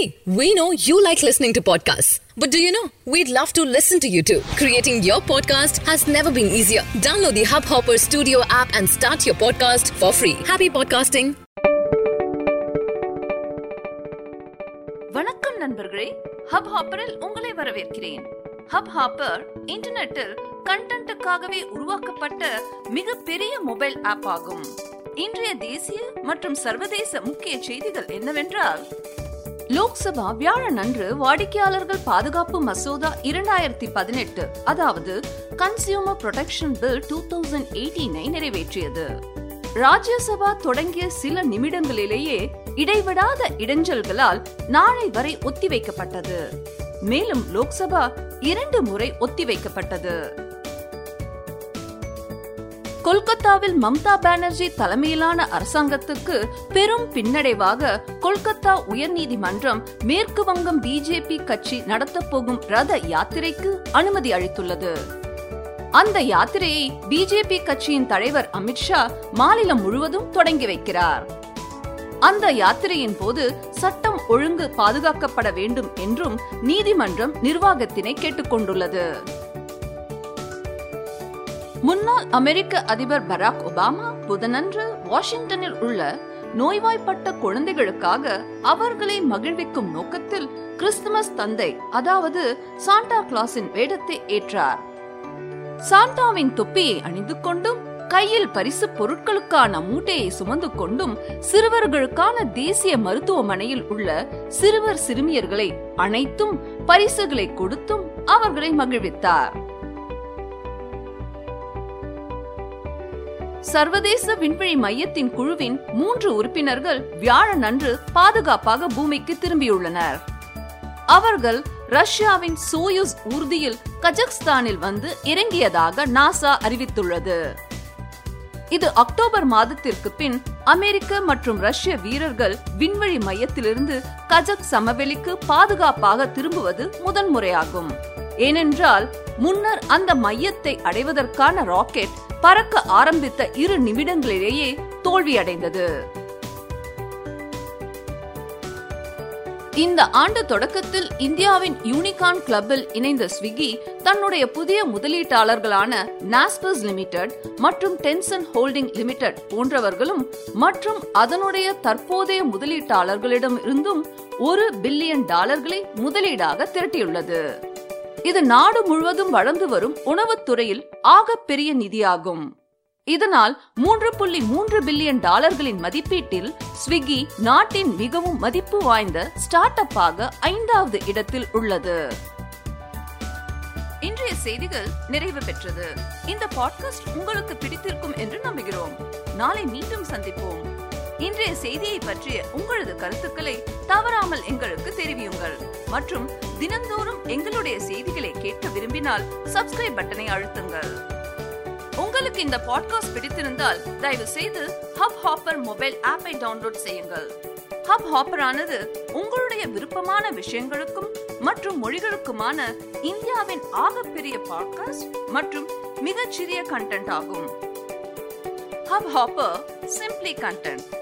See, we know you like listening to podcasts. But do you know? We'd love to listen to you too. Creating your podcast has never been easier. Download the Hubhopper Studio app and start your podcast for free. Happy podcasting. வணக்கம் நண்பர்களே hub ஹாப்பரில் உங்களை வரவேற்கிறேன் hub hopper இன்டர்நெட்டில் கண்டென்ட்டுக்காகவே உருவாக்கப்பட்ட மிகப்பெரிய mobile app ஆகும் இன்றைய தேசிய மற்றும் சர்வதேச முக்கிய செய்திகள் என்னவென்றால் லோக்சபா வியாழனன்று வாடிக்கையாளர்கள் பாதுகாப்பு மசோதா இரண்டாயிரத்தி பதினெட்டு அதாவது consumer protection bill two thousand எயிட்டீனை நிறைவேற்றியது. ராஜ்யசபா தொடங்கிய சில நிமிடங்களிலேயே இடைவிடாத இடைஞ்சல்களால் நாளை வரை ஒத்திவைக்கப்பட்டது. மேலும் லோக்சபா இரண்டு முறை ஒத்திவைக்கப்பட்டது. கொல்கத்தாவில் மம்தா பானர்ஜி தலைமையிலான அரசாங்கத்துக்கு பெரும் பின்னடைவாக கொல்கத்தா உயர்நீதிமன்றம் மேற்கு வங்கம் பிஜேபி கட்சி நடத்தப்போகும் ரத யாத்திரைக்கு அனுமதி அளித்துள்ளது. அந்த யாத்திரையை பிஜேபி கட்சியின் தலைவர் அமித்ஷா மாநிலம் முழுவதும் தொடங்கி வைக்கிறார். அந்த யாத்திரையின் போது சட்டம் ஒழுங்கு பாதுகாக்கப்பட வேண்டும் என்றும் நீதிமன்றம் நிர்வாகத்தினை கேட்டுக்கொண்டுள்ளது. முன்னாள் அமெரிக்க அதிபர் பராக் ஒபாமா புதனன்று வாஷிங்டனில் உள்ள நோய்வாய்ப்பட்ட குழந்தைகளுக்காக அவர்களை மகிழ்விக்கும் நோக்கத்தில் கிறிஸ்துமஸ் தந்தை அதாவது சாண்டா கிளாஸின் வேடத்தை ஏற்றார். சாண்டாவின் தொப்பியை அணிந்து கொண்டும் கையில் பரிசு பொருட்களுக்கான மூட்டையை சுமந்து கொண்டும் சிறுவர்களுக்கான தேசிய மருத்துவமனையில் உள்ள சிறுவர் சிறுமியர்களை அனைத்தும் பரிசுகளை கொடுத்தும் அவர்களை மகிழ்வித்தார். சர்வதேச விண்வெளி மையத்தின் குழுவின் மூன்று உறுப்பினர்கள் வியாழன் அன்று பாதுகாப்பாக பூமிக்கு திரும்பியுள்ளனர். அவர்கள் ரஷ்யாவின் சோயுஸ் ஊர்தியில் கஜகஸ்தானில் வந்து இறங்கியதாக நாசா அறிவித்துள்ளது. இது அக்டோபர் மாதத்திற்கு பின் அமெரிக்க மற்றும் ரஷ்ய வீரர்கள் விண்வெளி மையத்திலிருந்து கஜக் சமவெளிக்கு பாதுகாப்பாக திரும்புவது முதன்முறையாகும். ஏனென்றால் முன்னர் அந்த மையத்தை அடைவதற்கான ராக்கெட் பறக்க ஆரம்பித்த இரு நிமிடங்களிலேயே தோல்வியடைந்தது. இந்த ஆண்டு தொடக்கத்தில் இந்தியாவின் யூனிகான் கிளப்பில் இணைந்த ஸ்விக்கி தன்னுடைய புதிய முதலீட்டாளர்களான நாஸ்பஸ் லிமிடெட் மற்றும் டென்சன் ஹோல்டிங் லிமிடெட் போன்றவர்களும் மற்றும் அதனுடைய தற்போதைய முதலீட்டாளர்களிடம் இருந்தும் ஒரு பில்லியன் டாலர்களை முதலீடாக திரட்டியுள்ளது. இது நாடு முழுவதும் வளர்ந்து வரும் உணவுத்துறையில் ஆகப்பெரிய நிதியாகும். இதனால் மூன்று புள்ளி மூன்று பில்லியன் டாலர்களின் மதிப்பீட்டில் ஸ்விக்கி நாட்டின் மிகவும் மதிப்பு வாய்ந்த ஸ்டார்ட் அப்பாக ஐந்தாவது இடத்தில் உள்ளது. இன்றைய செய்திகள் நிறைவு பெற்றது. இந்த பாட்காஸ்ட் உங்களுக்கு பிடித்திருக்கும் என்று நம்புகிறோம். நாளை மீண்டும் சந்திப்போம். இன்றைய செய்தியை பற்றிய உங்களது கருத்துக்களை தவறாமல் எங்களுக்கு தெரிவியுங்கள். மற்றும் தினந்தோறும் எங்களுடைய விரும்பினால் சப்ஸ்கிரைப் பட்டனை அழுத்துங்கள். உங்களுக்கு இந்த பாட்காஸ்ட் பிடித்திருந்தால் தயவு செய்து ஹப் ஹாப்பர் மொபைல் ஆப்பை டவுன்லோட் செய்யுங்கள். ஹப் ஹாப்பர் ஆனது உங்களுடைய விருப்பமான விஷயங்களுக்கும் மற்றும் மொழிகளுக்குமான இந்தியாவின் ஆகப்பெரிய பாட்காஸ்ட் மற்றும் மிகச்சிறிய கண்டென்ட் ஆகும். Hub hopper simply content